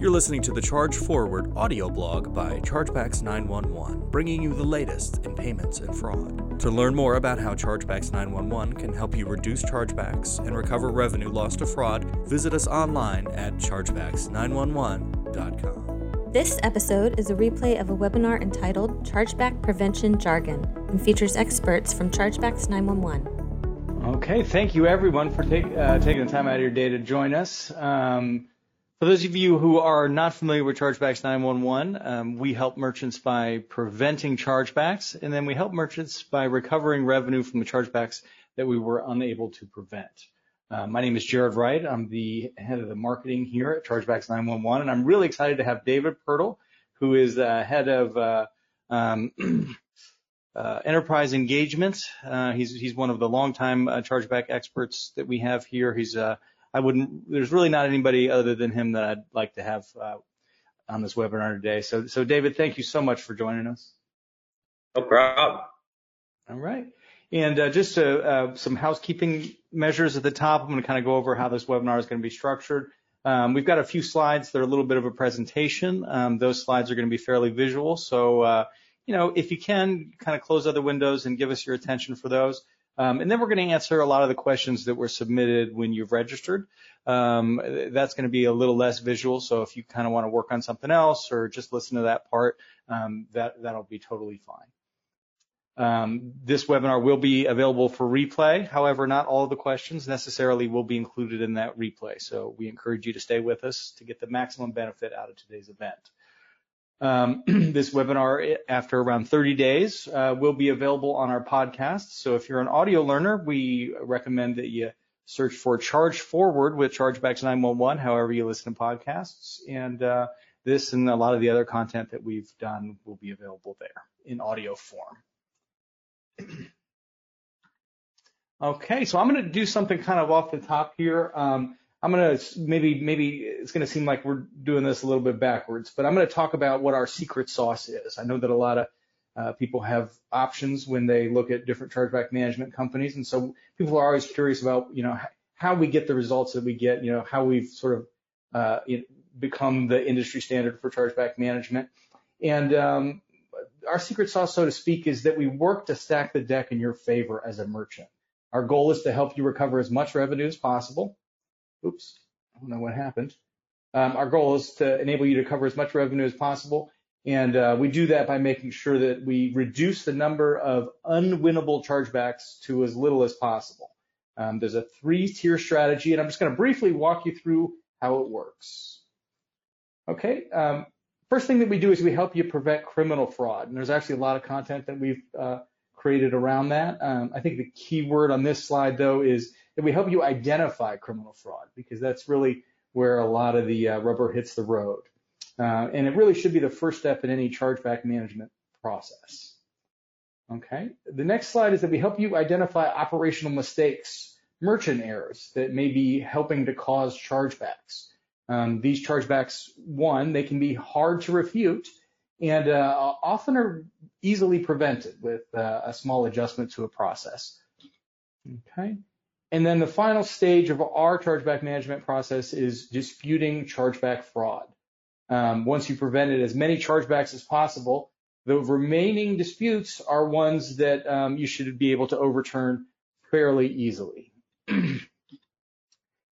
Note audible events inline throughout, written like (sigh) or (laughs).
You're listening to the Charge Forward audio blog by Chargebacks 911, bringing you the latest in payments and fraud. To learn more about how Chargebacks 911 can help you reduce chargebacks and recover revenue lost to fraud, visit us online at chargebacks911.com. This episode is a replay of a webinar entitled Chargeback Prevention Jargon and features experts from Chargebacks 911. Okay, thank you everyone for take, uh, taking the time out of your day to join us. Um, for those of you who are not familiar with Chargebacks 911, um, we help merchants by preventing chargebacks, and then we help merchants by recovering revenue from the chargebacks that we were unable to prevent. Uh, my name is Jared Wright. I'm the head of the marketing here at Chargebacks 911, and I'm really excited to have David Pirtle, who is uh, head of uh, um, (clears throat) uh, enterprise engagement. Uh, he's he's one of the longtime uh, chargeback experts that we have here. He's I wouldn't, there's really not anybody other than him that I'd like to have uh, on this webinar today. So, so David, thank you so much for joining us. No problem. All right. And uh, just uh, uh some housekeeping measures at the top. I'm going to kind of go over how this webinar is going to be structured. Um, we've got a few slides that are a little bit of a presentation. Um, those slides are going to be fairly visual. So, uh, you know, if you can kind of close other windows and give us your attention for those. Um, and then we're going to answer a lot of the questions that were submitted when you've registered. Um, that's going to be a little less visual. So if you kind of want to work on something else or just listen to that part, um, that, that'll be totally fine. Um, this webinar will be available for replay. However, not all of the questions necessarily will be included in that replay. So we encourage you to stay with us to get the maximum benefit out of today's event. Um, (clears throat) this webinar, after around 30 days, uh, will be available on our podcast. So if you're an audio learner, we recommend that you search for Charge Forward with Chargebacks 911, however you listen to podcasts. And uh, this and a lot of the other content that we've done will be available there in audio form. (clears throat) okay, so I'm going to do something kind of off the top here. Um, I'm going to maybe, maybe it's going to seem like we're doing this a little bit backwards, but I'm going to talk about what our secret sauce is. I know that a lot of uh, people have options when they look at different chargeback management companies. And so people are always curious about, you know, how we get the results that we get, you know, how we've sort of uh, become the industry standard for chargeback management. And um, our secret sauce, so to speak, is that we work to stack the deck in your favor as a merchant. Our goal is to help you recover as much revenue as possible oops, I don't know what happened. Um, our goal is to enable you to cover as much revenue as possible. And uh, we do that by making sure that we reduce the number of unwinnable chargebacks to as little as possible. Um, there's a three-tier strategy, and I'm just going to briefly walk you through how it works. Okay, um, first thing that we do is we help you prevent criminal fraud. And there's actually a lot of content that we've uh, created around that. Um, I think the key word on this slide, though, is that we help you identify criminal fraud because that's really where a lot of the uh, rubber hits the road. Uh, and it really should be the first step in any chargeback management process. Okay. The next slide is that we help you identify operational mistakes, merchant errors that may be helping to cause chargebacks. Um, these chargebacks, one, they can be hard to refute and uh, often are easily prevented with uh, a small adjustment to a process. Okay. And then the final stage of our chargeback management process is disputing chargeback fraud. Um, once you prevented as many chargebacks as possible, the remaining disputes are ones that um, you should be able to overturn fairly easily. (clears throat) and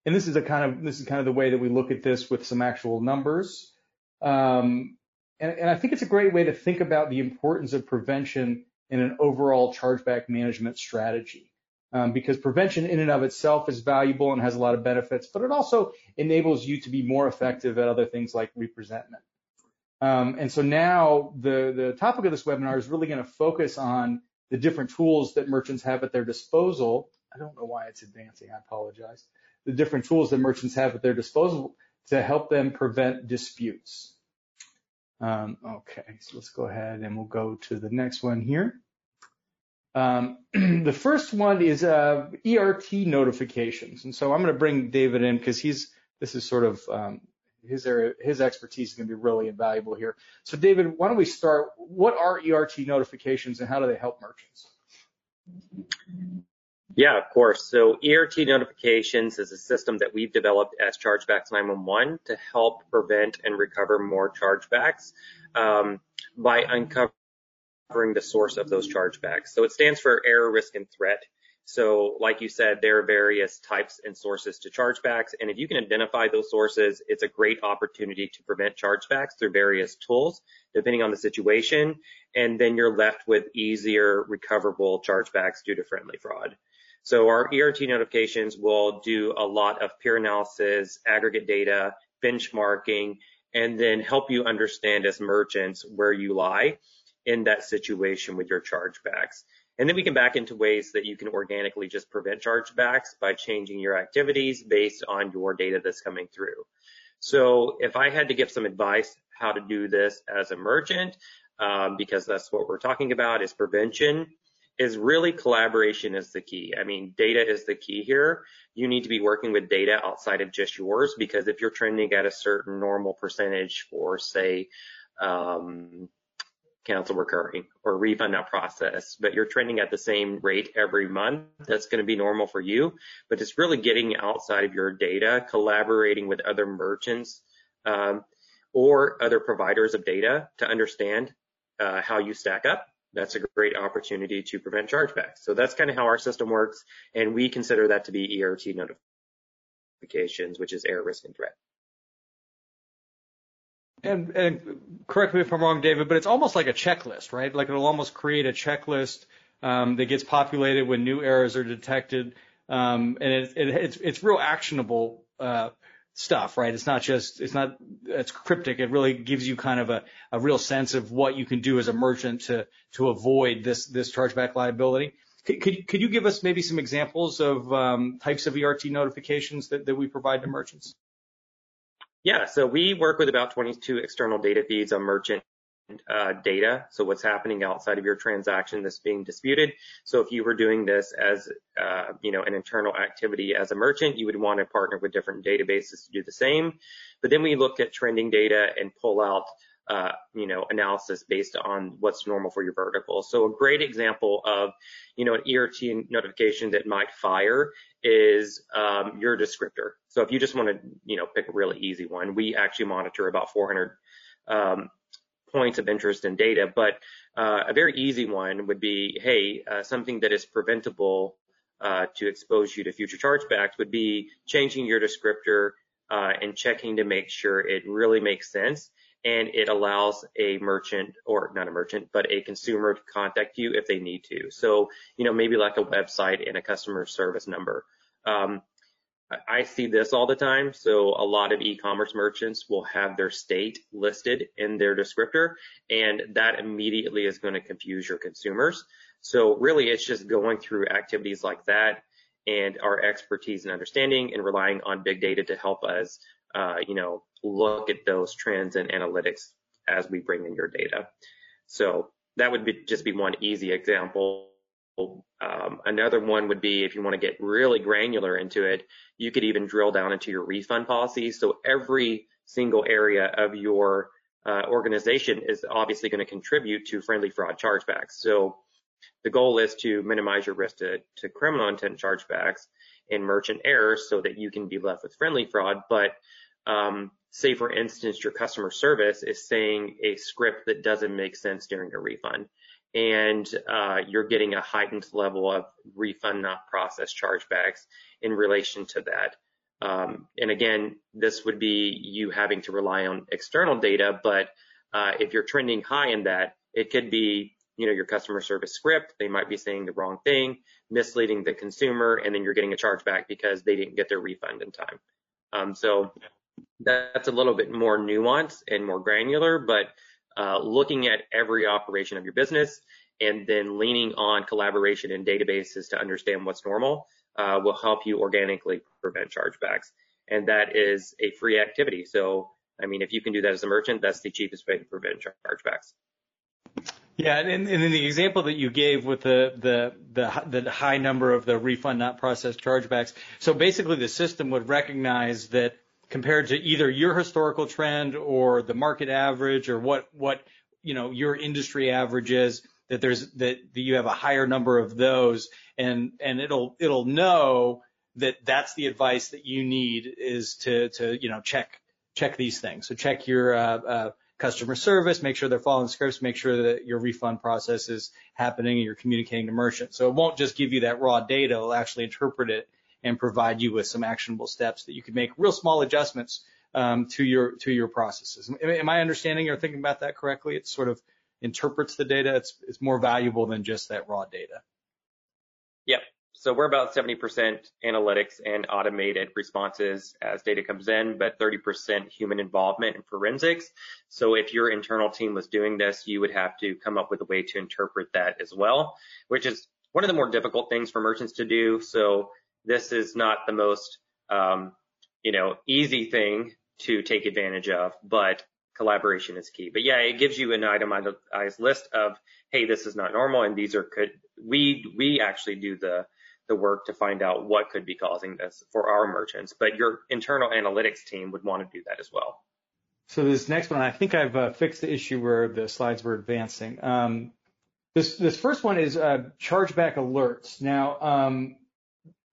this is a kind of this is kind of the way that we look at this with some actual numbers. Um, and, and I think it's a great way to think about the importance of prevention in an overall chargeback management strategy um, because prevention in and of itself is valuable and has a lot of benefits, but it also enables you to be more effective at other things like representment. Um, and so now the, the topic of this webinar is really going to focus on the different tools that merchants have at their disposal. I don't know why it's advancing. I apologize. The different tools that merchants have at their disposal to help them prevent disputes. Um, okay, so let's go ahead and we'll go to the next one here. Um, (clears throat) the first one is uh, ERT notifications, and so I'm going to bring David in because he's this is sort of um, his area, his expertise is going to be really invaluable here. So, David, why don't we start? What are ERT notifications, and how do they help merchants? Yeah, of course. So ERT notifications is a system that we've developed as Chargebacks 911 to help prevent and recover more chargebacks um, by uncovering the source of those chargebacks. So it stands for error, risk, and threat. So like you said, there are various types and sources to chargebacks. And if you can identify those sources, it's a great opportunity to prevent chargebacks through various tools, depending on the situation. And then you're left with easier recoverable chargebacks due to friendly fraud. So our ERT notifications will do a lot of peer analysis, aggregate data, benchmarking, and then help you understand as merchants where you lie in that situation with your chargebacks. And then we can back into ways that you can organically just prevent chargebacks by changing your activities based on your data that's coming through. So if I had to give some advice how to do this as a merchant, um, because that's what we're talking about is prevention, is really collaboration is the key. I mean, data is the key here. You need to be working with data outside of just yours because if you're trending at a certain normal percentage for say, um, cancel recurring or refund that process, but you're trending at the same rate every month, that's going to be normal for you. But it's really getting outside of your data, collaborating with other merchants um, or other providers of data to understand uh, how you stack up that's a great opportunity to prevent chargebacks. So that's kind of how our system works. And we consider that to be ERT notifications, which is error, risk, and threat. And, and correct me if I'm wrong, David, but it's almost like a checklist, right? Like it'll almost create a checklist um, that gets populated when new errors are detected. Um, and it, it, it's, it's real actionable uh, stuff, right? It's not just, it's not, it's cryptic. It really gives you kind of a, a real sense of what you can do as a merchant to, to avoid this, this chargeback liability. Could, could, could you give us maybe some examples of um, types of ERT notifications that, that we provide to merchants? Yeah, so we work with about 22 external data feeds on merchant uh, data. So what's happening outside of your transaction that's being disputed. So if you were doing this as, uh, you know, an internal activity as a merchant, you would want to partner with different databases to do the same. But then we look at trending data and pull out, uh, you know, analysis based on what's normal for your vertical. So a great example of, you know, an ERT notification that might fire is um, your descriptor. So if you just want to, you know, pick a really easy one, we actually monitor about 400 um, points of interest in data, but uh, a very easy one would be, hey, uh, something that is preventable uh, to expose you to future chargebacks would be changing your descriptor uh, and checking to make sure it really makes sense and it allows a merchant or not a merchant, but a consumer to contact you if they need to. So, you know, maybe like a website and a customer service number. Um, I see this all the time. So a lot of e-commerce merchants will have their state listed in their descriptor and that immediately is going to confuse your consumers. So really it's just going through activities like that and our expertise and understanding and relying on big data to help us, uh, you know, look at those trends and analytics as we bring in your data. So that would be, just be one easy example um, another one would be if you want to get really granular into it, you could even drill down into your refund policy. So every single area of your uh, organization is obviously going to contribute to friendly fraud chargebacks. So the goal is to minimize your risk to, to criminal intent chargebacks and merchant errors so that you can be left with friendly fraud. But um, say, for instance, your customer service is saying a script that doesn't make sense during a refund and uh, you're getting a heightened level of refund not process chargebacks in relation to that. Um, and again, this would be you having to rely on external data, but uh, if you're trending high in that, it could be you know your customer service script. They might be saying the wrong thing, misleading the consumer, and then you're getting a chargeback because they didn't get their refund in time. Um, so that's a little bit more nuanced and more granular, but uh, looking at every operation of your business and then leaning on collaboration and databases to understand what's normal uh, will help you organically prevent chargebacks. And that is a free activity. So, I mean, if you can do that as a merchant, that's the cheapest way to prevent chargebacks. Yeah, and, and in the example that you gave with the, the the the high number of the refund not processed chargebacks, so basically the system would recognize that compared to either your historical trend or the market average or what, what, you know, your industry average is, that there's that you have a higher number of those, and and it'll it'll know that that's the advice that you need is to to you know check check these things. So check your uh, uh, customer service, make sure they're following scripts, make sure that your refund process is happening and you're communicating to merchants. So it won't just give you that raw data, it'll actually interpret it and provide you with some actionable steps that you can make real small adjustments um, to your to your processes. Am I understanding or thinking about that correctly? It sort of interprets the data. It's it's more valuable than just that raw data. Yep. So we're about 70% analytics and automated responses as data comes in, but 30% human involvement and forensics. So if your internal team was doing this, you would have to come up with a way to interpret that as well, which is one of the more difficult things for merchants to do. So this is not the most, um, you know, easy thing to take advantage of, but collaboration is key. But yeah, it gives you an itemized list of, hey, this is not normal, and these are could we we actually do the the work to find out what could be causing this for our merchants. But your internal analytics team would want to do that as well. So this next one, I think I've uh, fixed the issue where the slides were advancing. Um, this this first one is uh, chargeback alerts. Now um,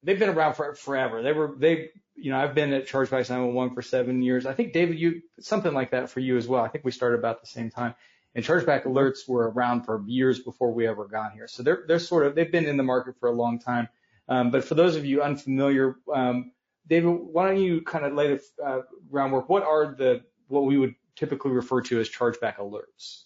they've been around for forever. They were they you know, I've been at Chargebacks 911 for seven years. I think David, you something like that for you as well. I think we started about the same time. And chargeback alerts were around for years before we ever got here. So they're they're sort of they've been in the market for a long time. Um, but for those of you unfamiliar, um, David, why don't you kind of lay the uh, groundwork? What are the what we would typically refer to as chargeback alerts?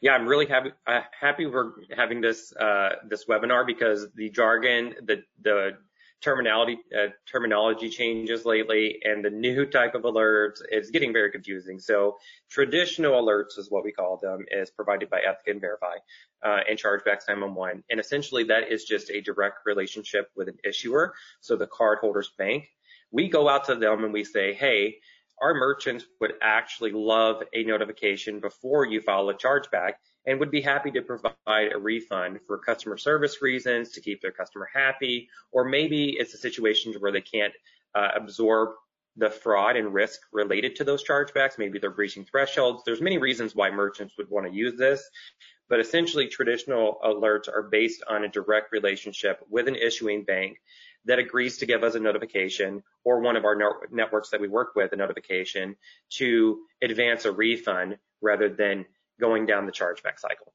Yeah, I'm really happy uh, happy we're having this uh, this webinar because the jargon, the the terminology uh, terminology changes lately and the new type of alerts is getting very confusing. So traditional alerts is what we call them is provided by Ethoca and Verifi uh, and Chargebacks 911. And essentially that is just a direct relationship with an issuer. So the cardholder's bank. We go out to them and we say, hey, our merchants would actually love a notification before you file a chargeback and would be happy to provide a refund for customer service reasons to keep their customer happy, or maybe it's a situation where they can't uh, absorb the fraud and risk related to those chargebacks. Maybe they're breaching thresholds. There's many reasons why merchants would want to use this, but essentially traditional alerts are based on a direct relationship with an issuing bank that agrees to give us a notification or one of our networks that we work with a notification to advance a refund rather than going down the chargeback cycle.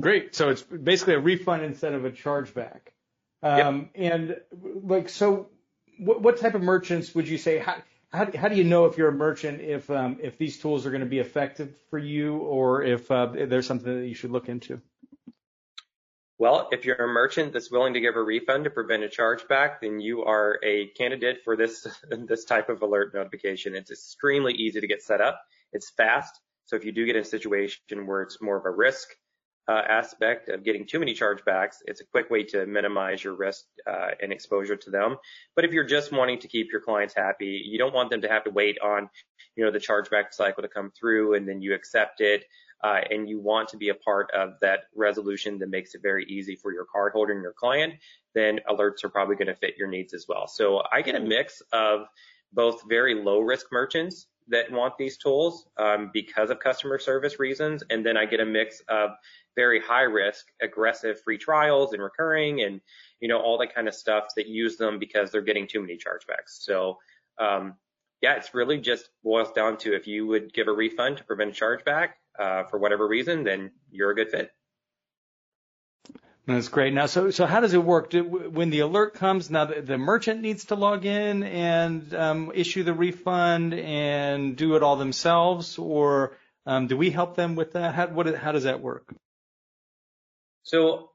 Great. So it's basically a refund instead of a chargeback. Um, yep. And like, so what, what, type of merchants would you say? How, how, how, do you know if you're a merchant if um, if these tools are going to be effective for you, or if uh, there's something that you should look into? Well, if you're a merchant that's willing to give a refund to prevent a chargeback, then you are a candidate for this (laughs) this type of alert notification. It's extremely easy to get set up. It's fast. So if you do get a situation where it's more of a risk uh, aspect of getting too many chargebacks, it's a quick way to minimize your risk uh, and exposure to them. But if you're just wanting to keep your clients happy, you don't want them to have to wait on, you know, the chargeback cycle to come through and then you accept it. Uh, and you want to be a part of that resolution that makes it very easy for your cardholder and your client, then alerts are probably going to fit your needs as well. So I get a mix of both very low risk merchants that want these tools um, because of customer service reasons. And then I get a mix of very high risk, aggressive free trials and recurring and, you know, all that kind of stuff that use them because they're getting too many chargebacks. So, um, yeah, it's really just boils down to if you would give a refund to prevent a chargeback uh, for whatever reason, then you're a good fit. That's great. Now, so so how does it work? Do, when the alert comes, now the, the merchant needs to log in and um, issue the refund and do it all themselves, or um, do we help them with that? How, what, how does that work? So,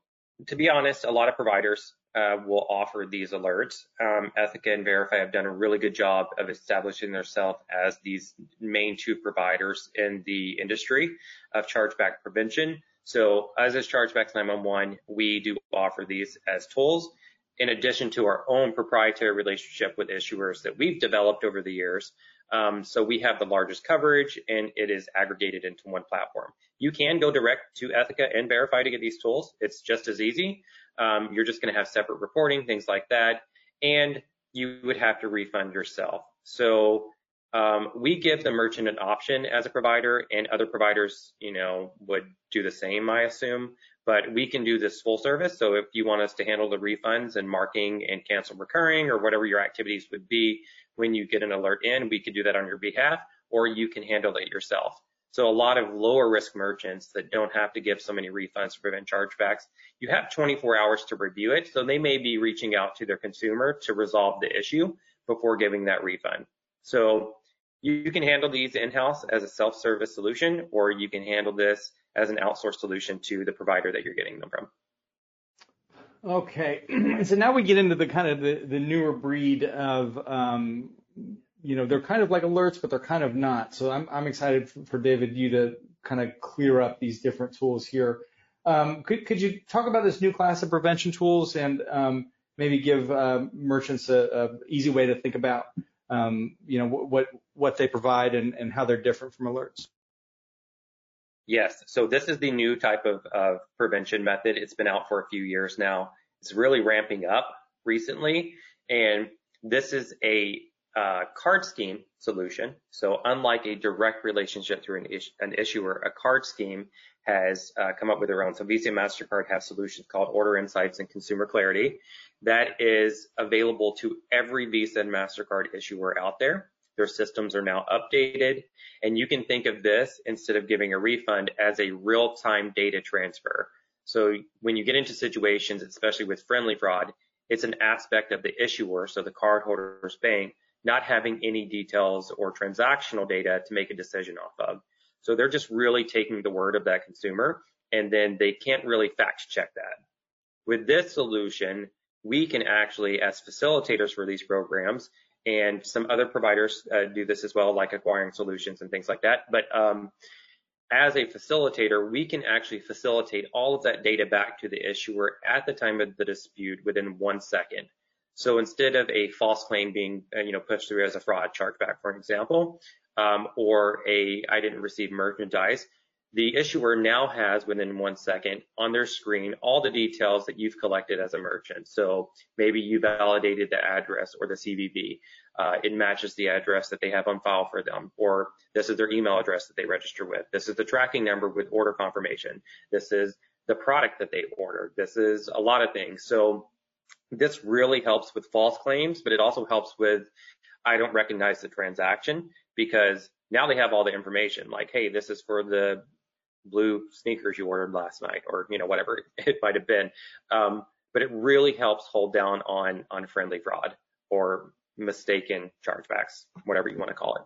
to be honest, a lot of providers uh, will offer these alerts. Um, Ethoca and Verifi have done a really good job of establishing themselves as these main two providers in the industry of chargeback prevention. So as is Chargebacks 911, we do offer these as tools in addition to our own proprietary relationship with issuers that we've developed over the years. Um, so we have the largest coverage and it is aggregated into one platform. You can go direct to Ethoca and Verifi to get these tools. It's just as easy. Um, you're just going to have separate reporting, things like that. And you would have to refund yourself. So Um, we give the merchant an option as a provider, and other providers, you know, would do the same, I assume. But we can do this full service. So if you want us to handle the refunds and marking and cancel recurring or whatever your activities would be when you get an alert in, we could do that on your behalf, or you can handle it yourself. So a lot of lower risk merchants that don't have to give so many refunds to prevent chargebacks, you have 24 hours to review it. So they may be reaching out to their consumer to resolve the issue before giving that refund. So you can handle these in-house as a self-service solution, or you can handle this as an outsourced solution to the provider that you're getting them from. Okay, (clears throat) so now we get into the kind of the, the newer breed of um, you know, they're kind of like alerts, but they're kind of not. So I'm, I'm excited for, David, you to kind of clear up these different tools here. Um, could, could you talk about this new class of prevention tools and um, maybe give uh, merchants a, a, easy way to think about, um, you know, what what they provide and, and how they're different from alerts? Yes. So this is the new type of, of prevention method. It's been out for a few years now. It's really ramping up recently, and this is a uh, card scheme solution. So unlike a direct relationship through an, is- an issuer, a card scheme has uh, come up with their own. So Visa and MasterCard have solutions called Order Insights and Consumer Clarity that is available to every Visa and MasterCard issuer out there. Their systems are now updated and you can think of this instead of giving a refund as a real-time data transfer. So when you get into situations, especially with friendly fraud, it's an aspect of the issuer, so the cardholder's bank, not having any details or transactional data to make a decision off of. So they're just really taking the word of that consumer and then they can't really fact check that. With this solution, we can actually, as facilitators for these programs, and some other providers uh, do this as well, like acquiring solutions and things like that. But um, as a facilitator, we can actually facilitate all of that data back to the issuer at the time of the dispute within one second. So instead of a false claim being, uh, you know, pushed through as a fraud chargeback, for example, um, or a I didn't receive merchandise, the issuer now has within one second on their screen all the details that you've collected as a merchant. So maybe you validated the address or the CVV. Uh, it matches the address that they have on file for them, or this is their email address that they register with. This is the tracking number with order confirmation. This is the product that they ordered. This is a lot of things. So this really helps with false claims, but it also helps with I don't recognize the transaction because now they have all the information like, hey, this is for the blue sneakers you ordered last night or, you know, whatever (laughs) it might have been. Um, but it really helps hold down on, friendly fraud or mistaken chargebacks, whatever you want to call it.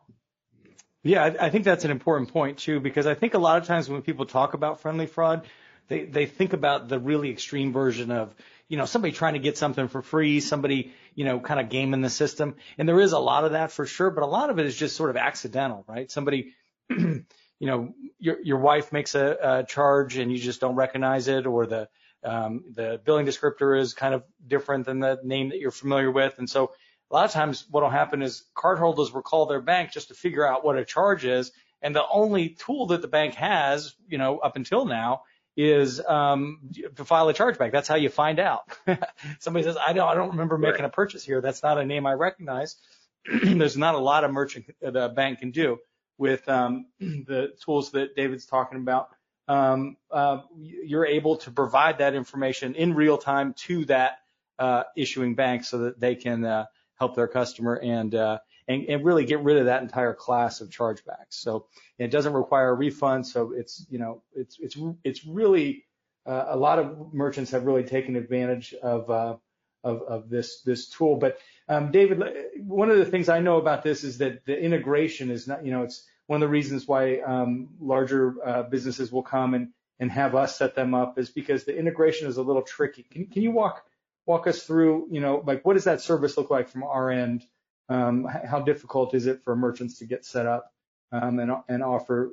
Yeah, I, I think that's an important point too, because I think a lot of times when people talk about friendly fraud, they, they think about the really extreme version of, you know, somebody trying to get something for free, somebody, you know, kind of gaming the system. And there is a lot of that for sure, but a lot of it is just sort of accidental, right? Somebody, (clears throat) you know, your, your wife makes a, a charge and you just don't recognize it or the, um, the billing descriptor is kind of different than the name that you're familiar with. And so a lot of times what will happen is cardholders will call their bank just to figure out what a charge is. And the only tool that the bank has, you know, up until now is um, to file a chargeback. That's how you find out. (laughs) Somebody says, I don't, I don't remember making a purchase here. That's not a name I recognize. (clears throat) There's not a lot of merchant the bank can do with um, (clears throat) the tools that David's talking about. Um, uh, you're able to provide that information in real time to that uh, issuing bank so that they can uh, help their customer and uh, and, and really get rid of that entire class of chargebacks. So it doesn't require a refund. So it's, you know, it's, it's, it's really, uh, a lot of merchants have really taken advantage of, uh, of, of this, this tool. But, um, David, one of the things I know about this is that the integration is not, you know, it's one of the reasons why, um, larger, uh, businesses will come and, and have us set them up is because the integration is a little tricky. Can, can you walk, walk us through, you know, like what does that service look like from our end? Um, how difficult is it for merchants to get set up um, and, and offer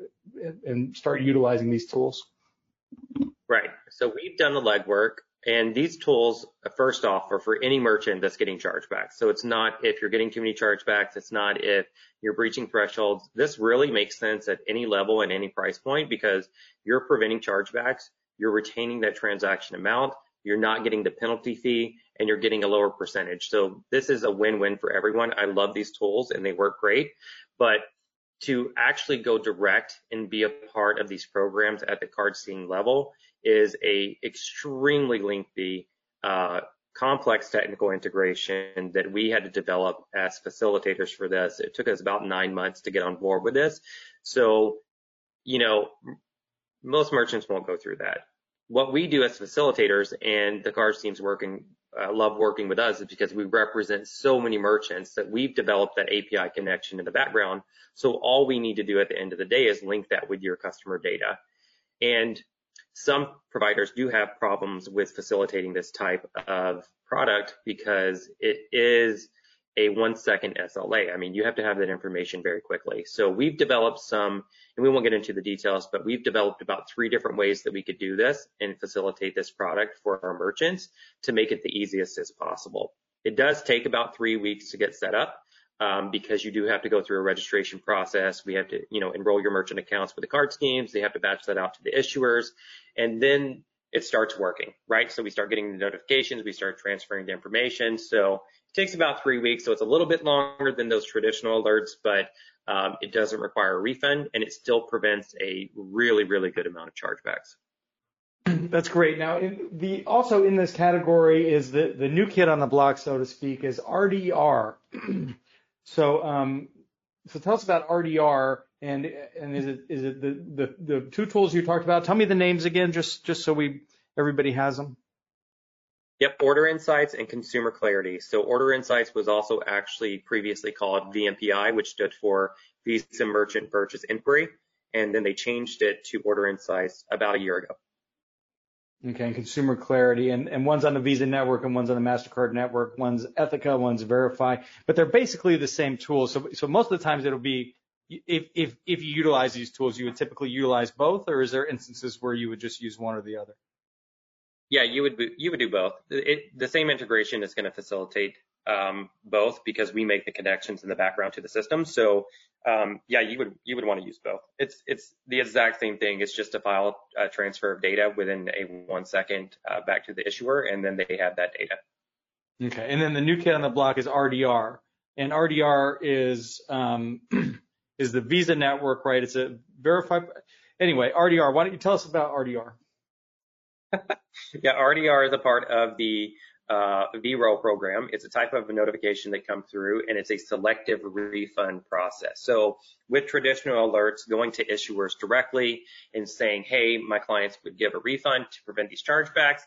and start utilizing these tools? Right. So we've done the legwork and these tools, first off, are for any merchant that's getting chargebacks. So it's not if you're getting too many chargebacks. It's not if you're breaching thresholds. This really makes sense at any level and any price point because you're preventing chargebacks. You're retaining that transaction amount. You're not getting the penalty fee and you're getting a lower percentage. So this is a win-win for everyone. I love these tools and they work great, but to actually go direct and be a part of these programs at the card scheme level is a extremely lengthy, uh, complex technical integration that we had to develop as facilitators for this. It took us about nine months to get on board with this. So, you know, most merchants won't go through that. What we do as facilitators and the card teams working, uh, love working with us is because we represent so many merchants that we've developed that API connection in the background. So all we need to do at the end of the day is link that with your customer data. And some providers do have problems with facilitating this type of product because it is a one second SLA. I mean, you have to have that information very quickly. So we've developed some, and we won't get into the details, but we've developed about three different ways that we could do this and facilitate this product for our merchants to make it the easiest as possible. It does take about three weeks to get set up. Um, because you do have to go through a registration process. We have to, you know, enroll your merchant accounts with the card schemes. They have to batch that out to the issuers, and then it starts working, right? So we start getting the notifications, we start transferring the information. So takes about three weeks, so it's a little bit longer than those traditional alerts, but um, it doesn't require a refund and it still prevents a really, really good amount of chargebacks. (clears throat) That's great. Now, the also in this category is the the new kid on the block, so to speak, is RDR. (clears throat) so, um, so tell us about RDR and and is it is it the the the two tools you talked about? Tell me the names again, just just so we everybody has them. Yep, Order Insights and Consumer Clarity. So Order Insights was also actually previously called VMPI, which stood for Visa Merchant Purchase Inquiry, and then they changed it to Order Insights about a year ago. Okay, and Consumer Clarity, and, and one's on the Visa network and one's on the MasterCard network, one's Ethoca, one's Verifi, but they're basically the same tools. So, so most of the times it'll be, if, if, if you utilize these tools, you would typically utilize both, or is there instances where you would just use one or the other? Yeah, you would you would do both. It, the same integration is going to facilitate um, both because we make the connections in the background to the system. So um, yeah, you would you would want to use both. It's it's the exact same thing. It's just a file uh, transfer of data within a one second uh, back to the issuer, and then they have that data. Okay, and then the new kid on the block is RDR, and RDR is um, (clears throat) is the Visa network, right? It's a verified. Anyway, RDR. Why don't you tell us about RDR? Yeah, RDR is a part of the uh, VRO program. It's a type of a notification that comes through and it's a selective refund process. So with traditional alerts going to issuers directly and saying, hey, my clients would give a refund to prevent these chargebacks,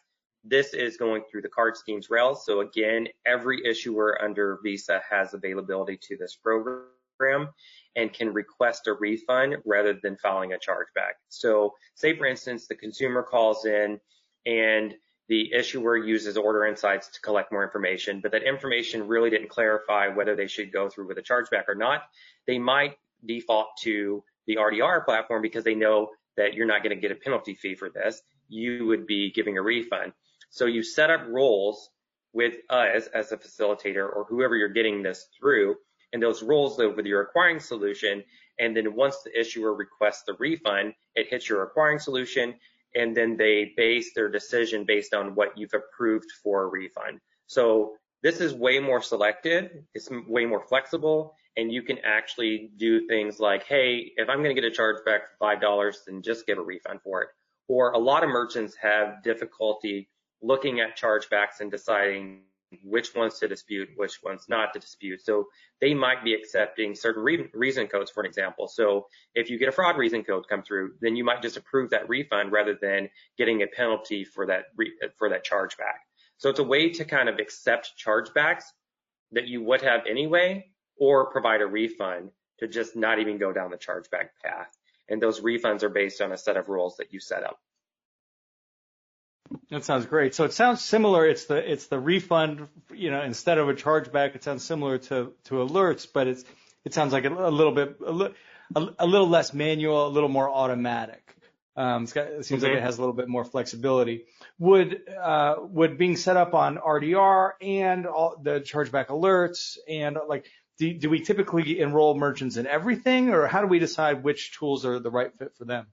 this is going through the card schemes rails. So again, every issuer under Visa has availability to this program and can request a refund rather than filing a chargeback. So say for instance, the consumer calls in and the issuer uses order insights to collect more information, but that information really didn't clarify whether they should go through with a chargeback or not. They might default to the RDR platform because they know that you're not going to get a penalty fee for this. You would be giving a refund. So you set up roles with us as a facilitator or whoever you're getting this through, and those roles live with your acquiring solution. And then once the issuer requests the refund, it hits your acquiring solution and then they base their decision based on what you've approved for a refund. So this is way more selected, it's way more flexible, and you can actually do things like, hey, if I'm going to get a charge back for $5, then just give a refund for it. Or a lot of merchants have difficulty looking at chargebacks and deciding which ones to dispute, which ones not to dispute. So they might be accepting certain re- reason codes, for an example. So if you get a fraud reason code come through, then you might just approve that refund rather than getting a penalty for that for that chargeback. So it's a way to kind of accept chargebacks that you would have anyway, or provide a refund to just not even go down the chargeback path. And those refunds are based on a set of rules that you set up. That sounds great. So it sounds similar. It's the it's the refund, you know, instead of a chargeback. It sounds similar to to alerts, but it's it sounds like a, a little bit a, li, a, a, little less manual, a little more automatic. Um, got, it seems mm-hmm. like it has a little bit more flexibility. Would uh, would being set up on RDR and all the chargeback alerts and like do, do we typically enroll merchants in everything, or how do we decide which tools are the right fit for them?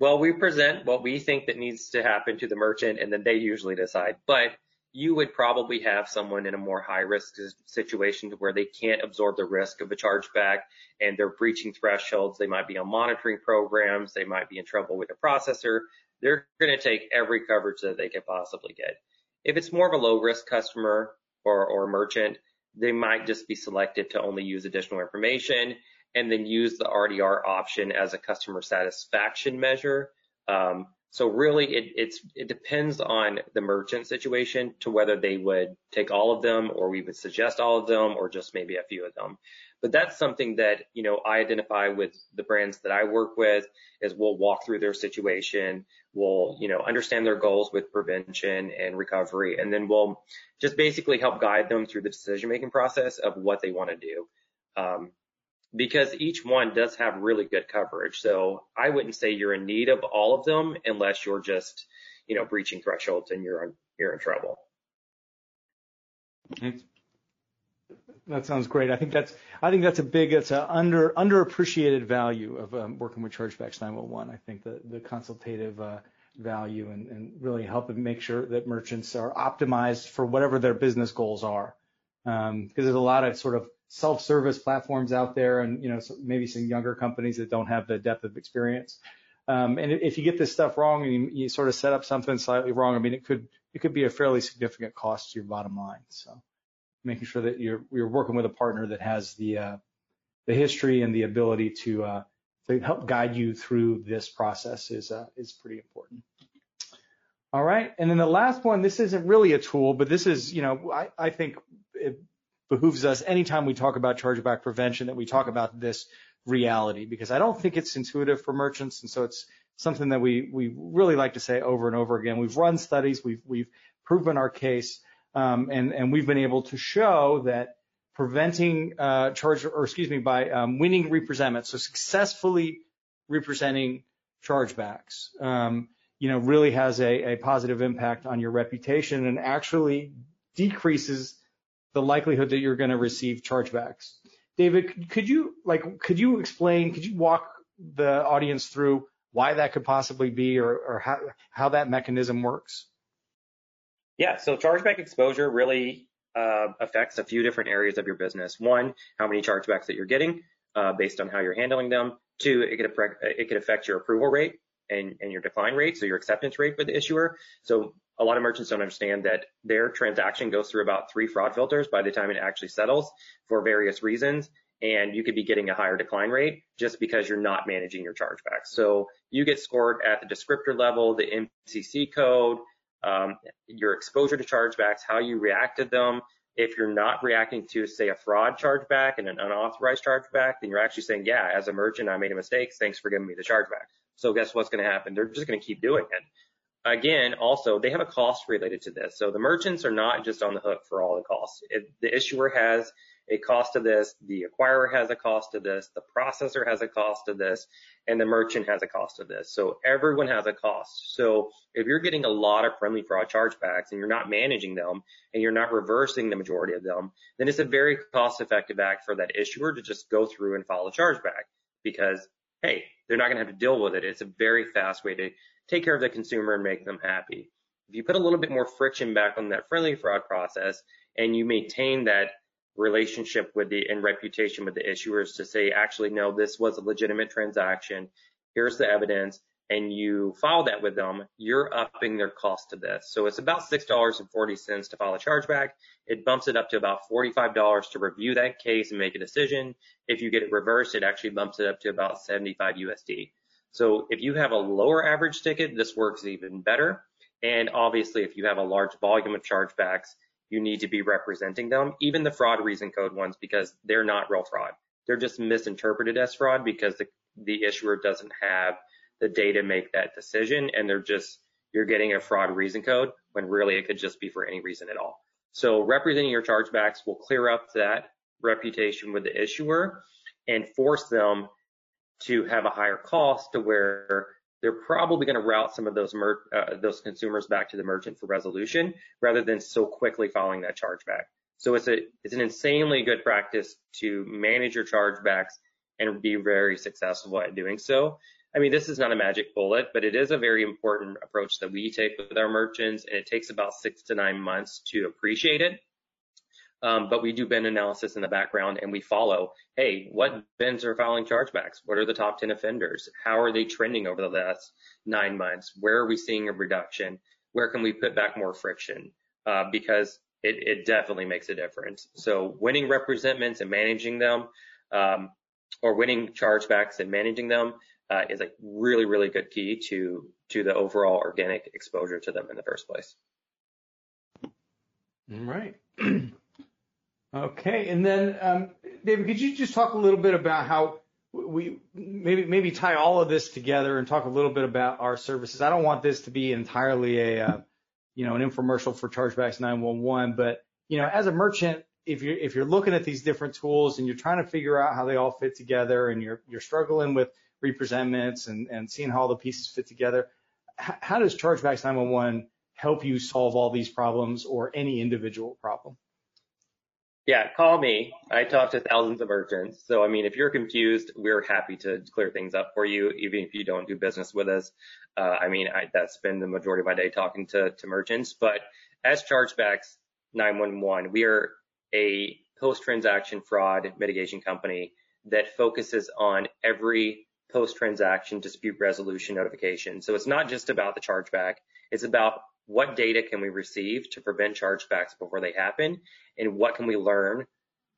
Well, we present what we think that needs to happen to the merchant, and then they usually decide. But you would probably have someone in a more high risk situation to where they can't absorb the risk of a chargeback and they're breaching thresholds. They might be on monitoring programs. They might be in trouble with a processor. They're going to take every coverage that they can possibly get. If it's more of a low risk customer or, or merchant, they might just be selected to only use additional information and then use the RDR option as a customer satisfaction measure. Um, so really, it, it's it depends on the merchant situation to whether they would take all of them, or we would suggest all of them, or just maybe a few of them. But that's something that you know I identify with the brands that I work with. Is we'll walk through their situation, we'll you know understand their goals with prevention and recovery, and then we'll just basically help guide them through the decision making process of what they want to do. Um, because each one does have really good coverage. So I wouldn't say you're in need of all of them unless you're just, you know, breaching thresholds and you're in, you're in trouble. That sounds great. I think that's I think that's a big it's an under underappreciated value of um, working with Chargebacks 911. I think the the consultative uh, value and, and really helping make sure that merchants are optimized for whatever their business goals are. Because um, there's a lot of sort of self-service platforms out there and, you know, maybe some younger companies that don't have the depth of experience. Um, and if you get this stuff wrong and you, you, sort of set up something slightly wrong, I mean, it could, it could be a fairly significant cost to your bottom line. So making sure that you're, you're working with a partner that has the, uh, the history and the ability to, uh, to help guide you through this process is, uh, is pretty important. All right. And then the last one, this isn't really a tool, but this is, you know, I, I think it, behooves us anytime we talk about chargeback prevention that we talk about this reality because I don't think it's intuitive for merchants. And so it's something that we, we really like to say over and over again. We've run studies, we've, we've proven our case, um, and, and we've been able to show that preventing uh, charge, or excuse me, by um, winning representment, so successfully representing chargebacks, um, you know, really has a, a positive impact on your reputation and actually decreases the likelihood that you're going to receive chargebacks. David, could you like could you explain, could you walk the audience through why that could possibly be or, or how, how that mechanism works? Yeah, so chargeback exposure really uh, affects a few different areas of your business. One, how many chargebacks that you're getting uh, based on how you're handling them. Two, it could it could affect your approval rate and, and your decline rate, so your acceptance rate for the issuer. So a lot of merchants don't understand that their transaction goes through about three fraud filters by the time it actually settles for various reasons. And you could be getting a higher decline rate just because you're not managing your chargebacks. So you get scored at the descriptor level, the MCC code, um, your exposure to chargebacks, how you react to them. If you're not reacting to, say, a fraud chargeback and an unauthorized chargeback, then you're actually saying, yeah, as a merchant, I made a mistake. Thanks for giving me the chargeback. So guess what's going to happen? They're just going to keep doing it again, also, they have a cost related to this. So the merchants are not just on the hook for all the costs. It, the issuer has a cost of this, the acquirer has a cost of this, the processor has a cost of this, and the merchant has a cost of this. So everyone has a cost. So if you're getting a lot of friendly fraud chargebacks and you're not managing them and you're not reversing the majority of them, then it's a very cost effective act for that issuer to just go through and file a chargeback because, hey, they're not going to have to deal with it. It's a very fast way to take care of the consumer and make them happy. If you put a little bit more friction back on that friendly fraud process and you maintain that relationship with the and reputation with the issuers to say, actually, no, this was a legitimate transaction. Here's the evidence. And you file that with them, you're upping their cost to this. So it's about $6.40 to file a chargeback. It bumps it up to about $45 to review that case and make a decision. If you get it reversed, it actually bumps it up to about 75 USD. So if you have a lower average ticket, this works even better. And obviously, if you have a large volume of chargebacks, you need to be representing them, even the fraud reason code ones, because they're not real fraud. They're just misinterpreted as fraud because the, the issuer doesn't have the data make that decision. And they're just, you're getting a fraud reason code when really it could just be for any reason at all. So representing your chargebacks will clear up that reputation with the issuer and force them to have a higher cost to where they're probably going to route some of those uh, those consumers back to the merchant for resolution rather than so quickly following that chargeback. So it's a it's an insanely good practice to manage your chargebacks and be very successful at doing so. I mean, this is not a magic bullet, but it is a very important approach that we take with our merchants, and it takes about six to nine months to appreciate it. Um, but we do BIN analysis in the background and we follow, hey, what BINs are filing chargebacks? What are the top 10 offenders? How are they trending over the last nine months? Where are we seeing a reduction? Where can we put back more friction? Uh, because it, it, definitely makes a difference. So winning representments and managing them, um, or winning chargebacks and managing them uh, is a really, really good key to to the overall organic exposure to them in the first place. All right. (clears throat) Okay. And then, um, David, could you just talk a little bit about how we maybe maybe tie all of this together and talk a little bit about our services? I don't want this to be entirely a, uh, you know, an infomercial for Chargebacks 911, but, you know, as a merchant, if you're if you're looking at these different tools and you're trying to figure out how they all fit together and you're you're struggling with representments and and seeing how all the pieces fit together, how does Chargebacks 911 help you solve all these problems or any individual problem? Yeah, call me. I talk to thousands of merchants. So, I mean, if you're confused, we're happy to clear things up for you, even if you don't do business with us. Uh, I mean, I, that's been the majority of my day talking to, to merchants. But as Chargebacks 911, we are a post-transaction fraud mitigation company that focuses on every post-transaction dispute resolution notification. So it's not just about the chargeback. It's about what data can we receive to prevent chargebacks before they happen? And what can we learn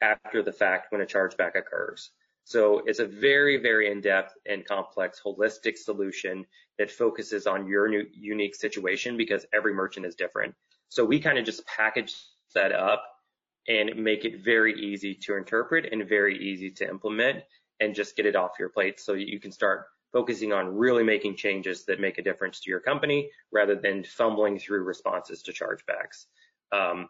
after the fact when a chargeback occurs? So it's a very, very in-depth and complex holistic solution that focuses on your new, unique situation because every merchant is different. So we kind of just package that up and make it very easy to interpret and very easy to implement and just get it off your plate so you can start focusing on really making changes that make a difference to your company rather than fumbling through responses to chargebacks. Um,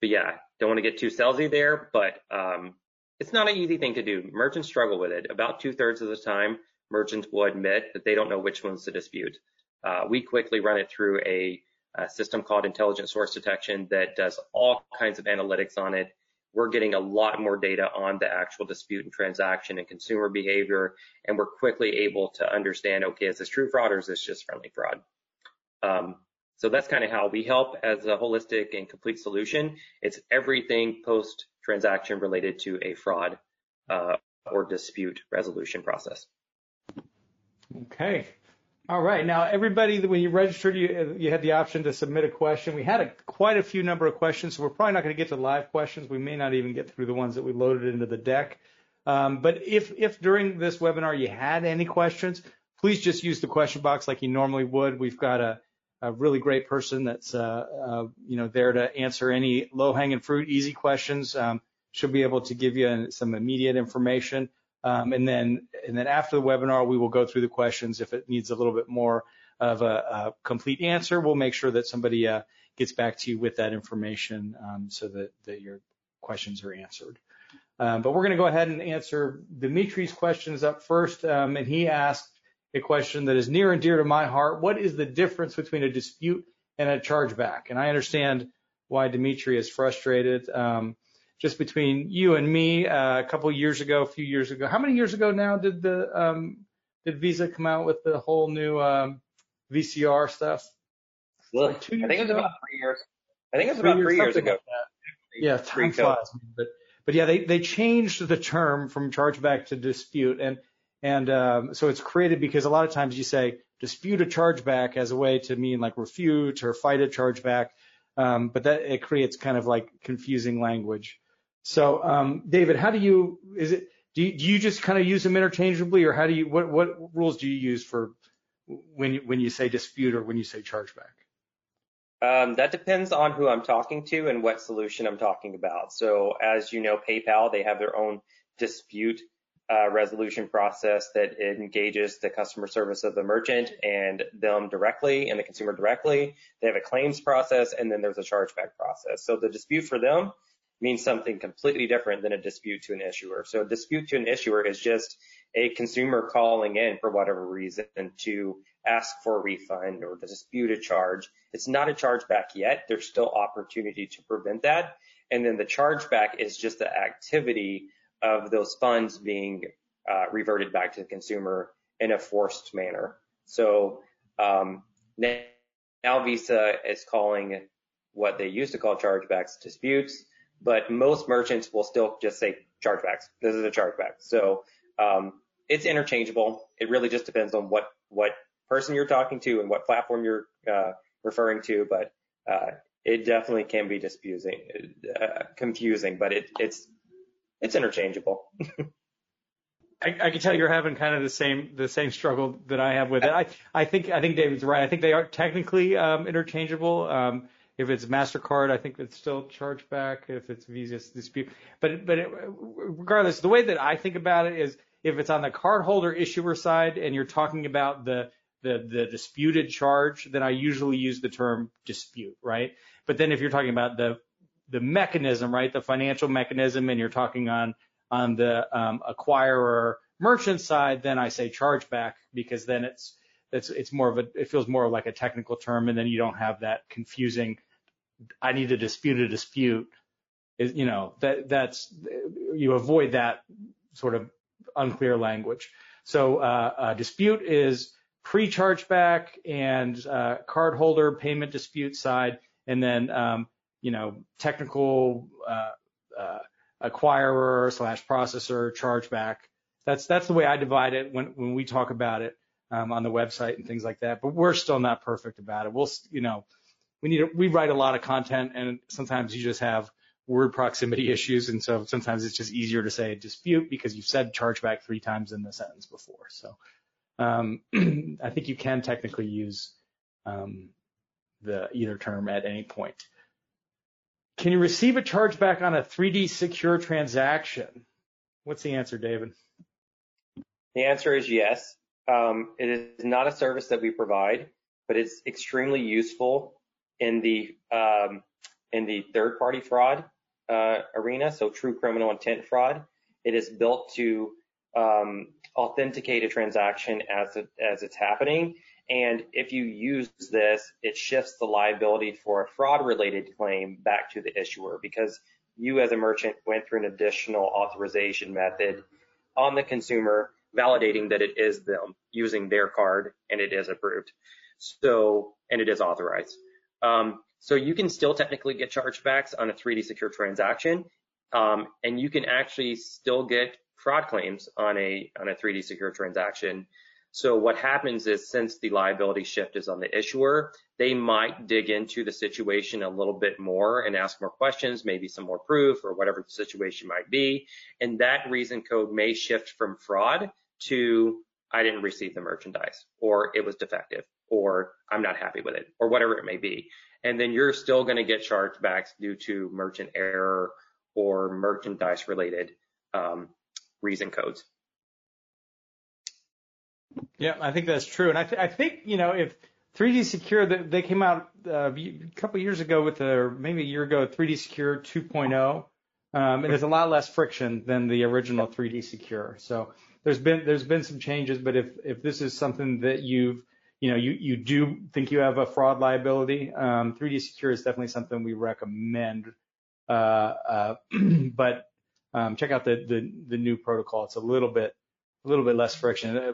but yeah, don't want to get too salesy there, but um, it's not an easy thing to do. Merchants struggle with it. About two thirds of the time, merchants will admit that they don't know which ones to dispute. Uh, we quickly run it through a, a system called intelligent source detection that does all kinds of analytics on it we're getting a lot more data on the actual dispute and transaction and consumer behavior, and we're quickly able to understand, okay, is this true fraud or is this just friendly fraud? Um, so that's kind of how we help as a holistic and complete solution. It's everything post transaction related to a fraud uh, or dispute resolution process. Okay. All right. Now, everybody, when you registered, you, you had the option to submit a question. We had a, quite a few number of questions, so we're probably not going to get to live questions. We may not even get through the ones that we loaded into the deck. Um, but if, if during this webinar you had any questions, please just use the question box like you normally would. We've got a, a really great person that's, uh, uh, you know, there to answer any low-hanging fruit, easy questions. Um, she'll be able to give you some immediate information. Um, and then and then after the webinar, we will go through the questions. If it needs a little bit more of a, a complete answer, we'll make sure that somebody uh, gets back to you with that information um, so that, that your questions are answered. Um, but we're going to go ahead and answer Dimitri's questions up first. Um, and he asked a question that is near and dear to my heart. What is the difference between a dispute and a chargeback? And I understand why Dimitri is frustrated. Um, just between you and me uh, a couple of years ago, a few years ago. How many years ago now did the um, did Visa come out with the whole new um, VCR stuff? Like two years I think it was ago? about three years. I think it was three about years, three years ago. Like yeah, time flies. But but yeah, they they changed the term from chargeback to dispute, and and um, so it's created because a lot of times you say dispute a chargeback as a way to mean like refute or fight a chargeback, um, but that it creates kind of like confusing language. So, um, David, how do you, is it, do you, do you just kind of use them interchangeably or how do you, what, rules do you use for when you, when you say dispute or when you say chargeback? Um, that depends on who I'm talking to and what solution I'm talking about. So as you know, PayPal, they have their own dispute uh, resolution process that engages the customer service of the merchant and them directly and the consumer directly. They have a claims process and then there's a chargeback process. So the dispute for them means something completely different than a dispute to an issuer. So a dispute to an issuer is just a consumer calling in for whatever reason to ask for a refund or to dispute a charge. It's not a chargeback yet. There's still opportunity to prevent that. And then the chargeback is just the activity of those funds being uh, reverted back to the consumer in a forced manner. So um, now, Visa is calling what they used to call chargebacks disputes, but most merchants will still just say chargebacks. This is a chargeback. So um, it's interchangeable. It really just depends on what what person you're talking to and what platform you're uh, referring to, but uh, it definitely can be disputing, uh, confusing, but it, it's it's interchangeable. (laughs) I, I can tell you're having kind of the same the same struggle that I have with it. I I think I think David's right. I think they are technically um, interchangeable. Um, if it's Mastercard, I think it's still chargeback. If it's Visa, it's dispute. But but it, regardless, the way that I think about it is if it's on the cardholder issuer side and you're talking about the the the disputed charge, then I usually use the term dispute, right? But then if you're talking about the the mechanism, right, the financial mechanism, and you're talking on on the um, acquirer merchant side, then I say chargeback because then it's it's it's more of a it feels more like a technical term, and then you don't have that confusing. I need to dispute a dispute. Is you know that that's you avoid that sort of unclear language. So uh, dispute is pre-chargeback and uh, cardholder payment dispute side, and then um, you know technical uh, uh, acquirer slash processor chargeback. That's that's the way I divide it when when we talk about it um, on the website and things like that. But we're still not perfect about it. We'll you know we need to, we write a lot of content and sometimes you just have word proximity (laughs) issues and so sometimes it's just easier to say dispute because you've said chargeback three times in the sentence before. So um, (clears throat) I think you can technically use um, the either term at any point. Can you receive a chargeback on a 3D secure transaction? What's the answer, David? The answer is yes. Um, it is not a service that we provide, but it's extremely useful in the um, in the third-party fraud uh, arena, so true criminal intent fraud. It is built to um, authenticate a transaction as it, as it's happening. And if you use this, it shifts the liability for a fraud related claim back to the issuer because you as a merchant went through an additional authorization method on the consumer validating that it is them using their card and it is approved. So, and it is authorized. Um, so you can still technically get chargebacks on a 3D secure transaction. Um, and you can actually still get fraud claims on a on a 3D secure transaction. So what happens is since the liability shift is on the issuer, they might dig into the situation a little bit more and ask more questions, maybe some more proof or whatever the situation might be. And that reason code may shift from fraud to I didn't receive the merchandise or it was defective or I'm not happy with it or whatever it may be. And then you're still going to get chargebacks due to merchant error or merchandise related um, reason codes. Yeah, I think that's true. And I, th- I think, you know, if 3D Secure, they came out uh, a couple years ago with a, maybe a year ago, 3D Secure 2.0. Um, and there's a lot less friction than the original 3D Secure. So there's been, there's been some changes, but if, if this is something that you've, you know, you, you do think you have a fraud liability, um, 3D Secure is definitely something we recommend. Uh, uh, (clears throat) but um, check out the, the, the new protocol. It's a little bit, a little bit less friction. Uh,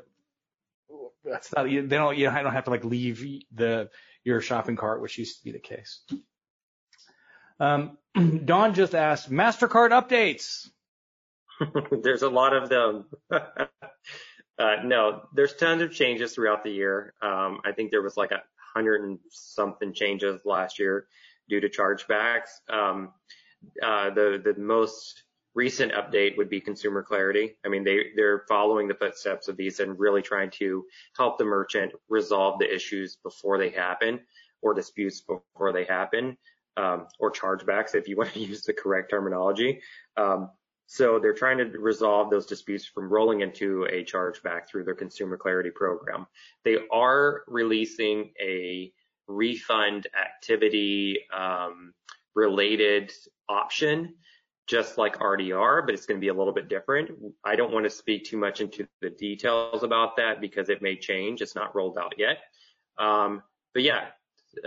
that's not, they don't, you I don't have to like leave the, your shopping cart, which used to be the case. Um, (clears throat) Don just asked MasterCard updates. (laughs) there's a lot of them. (laughs) uh, no, there's tons of changes throughout the year. Um, I think there was like a hundred and something changes last year due to chargebacks. Um, uh, the, the most recent update would be consumer clarity. I mean, they, they're following the footsteps of Visa and really trying to help the merchant resolve the issues before they happen or disputes before they happen, um, or chargebacks if you (laughs) want to use the correct terminology. Um, so they're trying to resolve those disputes from rolling into a chargeback through their consumer clarity program. They are releasing a refund activity um, related option just like RDR, but it's going to be a little bit different. I don't want to speak too much into the details about that because it may change. It's not rolled out yet. Um, but yeah,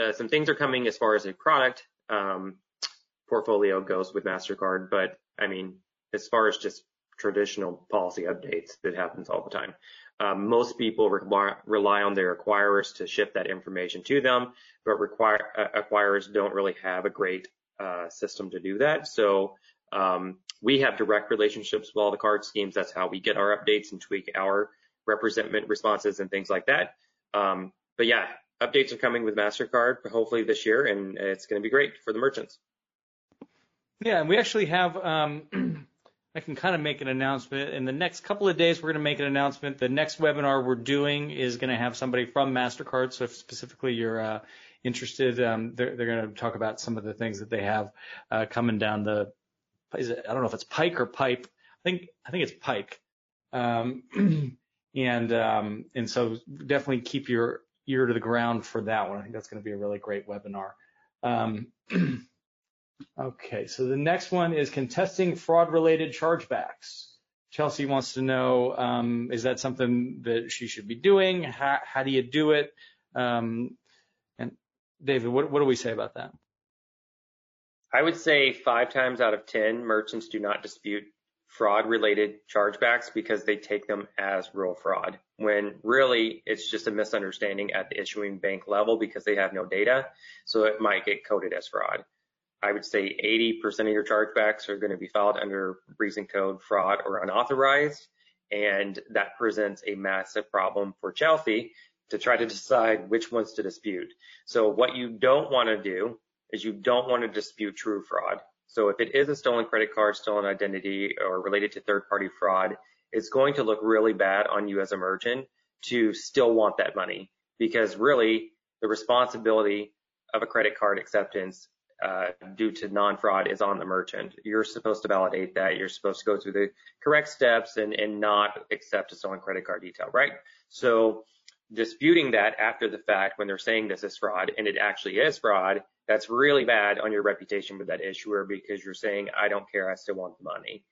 uh, some things are coming as far as a product um, portfolio goes with MasterCard. But I mean, as far as just traditional policy updates that happens all the time. Um, most people rely on their acquirers to ship that information to them, but require, uh, acquirers don't really have a great uh, system to do that. So um, we have direct relationships with all the card schemes. That's how we get our updates and tweak our representment responses and things like that. Um, but yeah, updates are coming with MasterCard hopefully this year, and it's going to be great for the merchants. Yeah, and we actually have, um, (clears throat) I can kind of make an announcement. In the next couple of days, we're going to make an announcement. The next webinar we're doing is going to have somebody from MasterCard. So if specifically you're uh, interested, um, they're, they're going to talk about some of the things that they have uh, coming down the, is it, I don't know if it's Pike or Pipe. I think, I think it's Pike. Um, (clears throat) and, um, and so definitely keep your ear to the ground for that one. I think that's going to be a really great webinar. (clears throat) Okay, so the next one is contesting fraud-related chargebacks. Chelsea wants to know, um, is that something that she should be doing? How, how do you do it? Um, and David, what, what do we say about that? I would say five times out of 10, merchants do not dispute fraud related chargebacks because they take them as real fraud when really it's just a misunderstanding at the issuing bank level because they have no data. So it might get coded as fraud. I would say 80% of your chargebacks are going to be filed under reason code fraud or unauthorized. And that presents a massive problem for Chelsea to try to decide which ones to dispute. So what you don't want to do is you don't want to dispute true fraud. So if it is a stolen credit card, stolen identity, or related to third party fraud, it's going to look really bad on you as a merchant to still want that money because really the responsibility of a credit card acceptance Uh, due to non-fraud is on the merchant. You're supposed to validate that. You're supposed to go through the correct steps and, and not accept a stolen credit card detail, right? So disputing that after the fact when they're saying this is fraud and it actually is fraud that's really bad on your reputation with that issuer because you're saying, I don't care, I still want the money.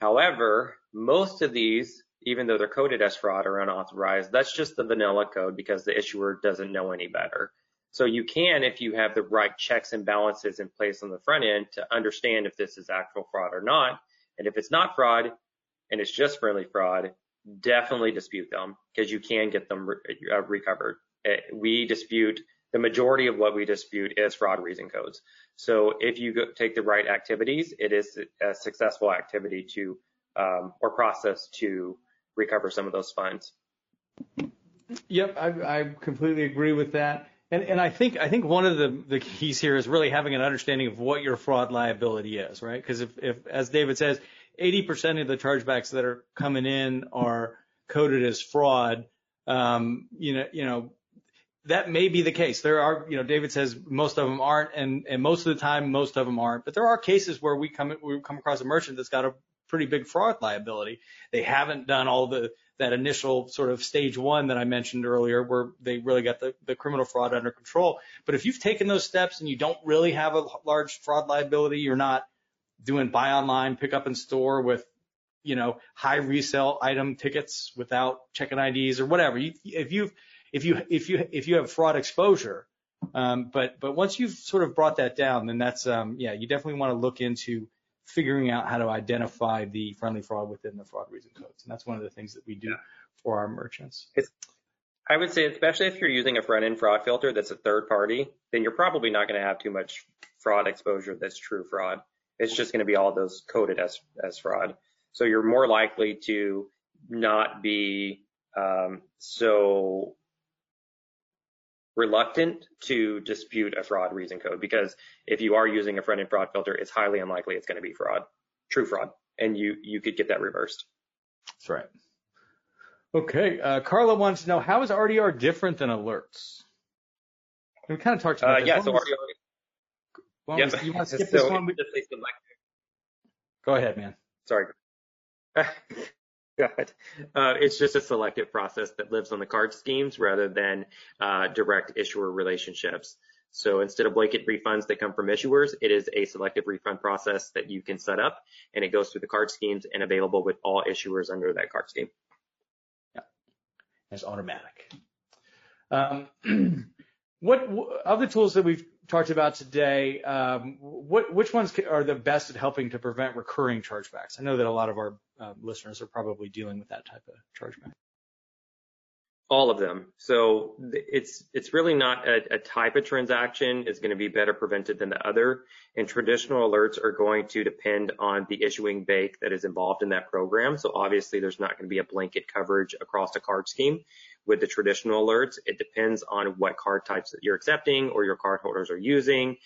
However, most of these, even though they're coded as fraud or unauthorized, that's just the vanilla code because the issuer doesn't know any better. So you can, if you have the right checks and balances in place on the front end to understand if this is actual fraud or not. And if it's not fraud and it's just friendly fraud, definitely dispute them because you can get them re- uh, recovered. Eh, we dispute the majority of what we dispute is fraud reason codes. So if you go, take the right activities, it is a successful activity to um, or process to recover some of those funds. Yep, I, I completely agree with that. And, and I think I think one of the, the keys here is really having an understanding of what your fraud liability is, right? Because if, if, as David says, 80% of the chargebacks that are coming in are coded as fraud, um, you know, you know, that may be the case. There are, you know, David says most of them aren't, and, and most of the time, most of them aren't. But there are cases where we come we come across a merchant that's got a pretty big fraud liability. They haven't done all the that initial sort of stage one that I mentioned earlier, where they really got the, the criminal fraud under control. But if you've taken those steps and you don't really have a large fraud liability, you're not doing buy online, pick up in store with, you know, high resale item tickets without checking IDs or whatever. You, if you've if you if you if you have fraud exposure. Um, but but once you've sort of brought that down, then that's um, yeah, you definitely want to look into figuring out how to identify the friendly fraud within the fraud reason codes, and that's one of the things that we do yeah. for our merchants. It's, I would say, especially if you're using a front end fraud filter that's a third party, then you're probably not going to have too much fraud exposure that's true fraud. It's just going to be all those coded as as fraud. So you're more likely to not be um, so reluctant to dispute a fraud reason code because if you are using a front-end fraud filter, it's highly unlikely it's going to be fraud, true fraud, and you you could get that reversed. That's right. Okay, uh, Carla wants to know how is RDR different than alerts? We kind of talked about uh, this. Yeah, so RDR. Yep. you want to (laughs) skip so this one? (laughs) Go ahead, man. Sorry. (laughs) Uh, it's just a selective process that lives on the card schemes rather than uh, direct issuer relationships. So instead of blanket refunds that come from issuers, it is a selective refund process that you can set up and it goes through the card schemes and available with all issuers under that card scheme. Yeah, it's automatic. Um, (clears throat) what of the tools that we've talked about today, um, what, which ones are the best at helping to prevent recurring chargebacks? I know that a lot of our uh, listeners are probably dealing with that type of chargeback. All of them. So it's it's really not a, a type of transaction is going to be better prevented than the other. And traditional alerts are going to depend on the issuing bank that is involved in that program. So obviously there's not going to be a blanket coverage across a card scheme with the traditional alerts. It depends on what card types that you're accepting or your cardholders are using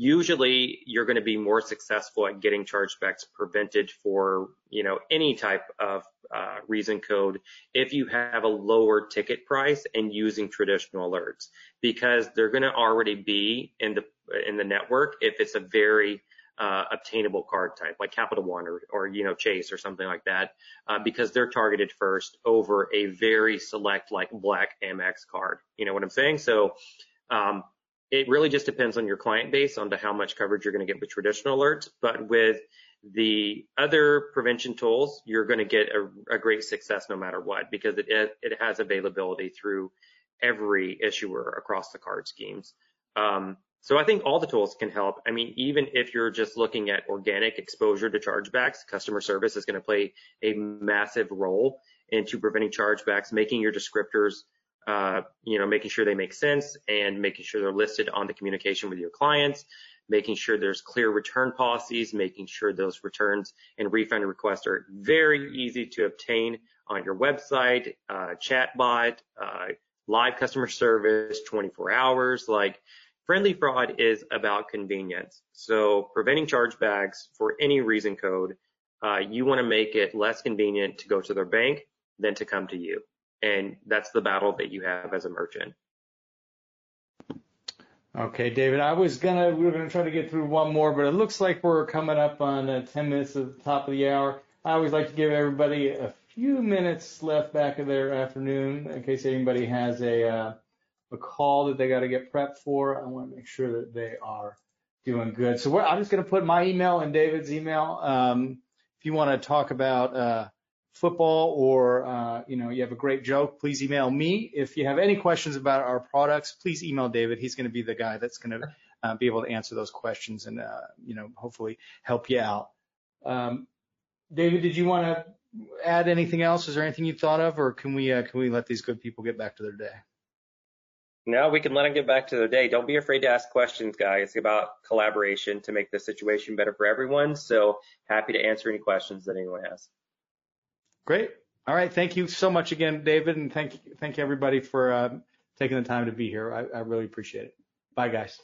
usually you're going to be more successful at getting chargebacks prevented for, you know, any type of uh, reason code if you have a lower ticket price and using traditional alerts because they're going to already be in the in the network if it's a very uh, obtainable card type like Capital One or, or you know Chase or something like that uh, because they're targeted first over a very select like Black Amex card. You know what I'm saying? So um, it really just depends on your client base on to how much coverage you're going to get with traditional alerts. But with the other prevention tools, you're going to get a, a great success no matter what because it, it has availability through every issuer across the card schemes. Um, so I think all the tools can help. I mean, even if you're just looking at organic exposure to chargebacks, customer service is going to play a massive role into preventing chargebacks, making your descriptors uh, you know, making sure they make sense and making sure they're listed on the communication with your clients, making sure there's clear return policies, making sure those returns and refund requests are very easy to obtain on your website, uh, chatbot, uh, live customer service, 24 hours. Like friendly fraud is about convenience. So preventing chargebacks for any reason code, uh, you want to make it less convenient to go to their bank than to come to you. And that's the battle that you have as a merchant. Okay, David, I was gonna, we were gonna try to get through one more, but it looks like we're coming up on uh, 10 minutes at the top of the hour. I always like to give everybody a few minutes left back of their afternoon in case anybody has a, uh, a call that they got to get prepped for. I want to make sure that they are doing good. So I'm just going to put my email and David's email. Um, if you want to talk about, uh, football or uh, you know you have a great joke, please email me. If you have any questions about our products, please email David. He's going to be the guy that's going to uh, be able to answer those questions and uh, you know hopefully help you out. Um, David, did you want to add anything else? Is there anything you thought of, or can we uh, can we let these good people get back to their day? No, we can let them get back to their day. Don't be afraid to ask questions, guys. It's about collaboration to make the situation better for everyone. So happy to answer any questions that anyone has. Great. All right. Thank you so much again, David, and thank thank everybody for uh, taking the time to be here. I, I really appreciate it. Bye, guys.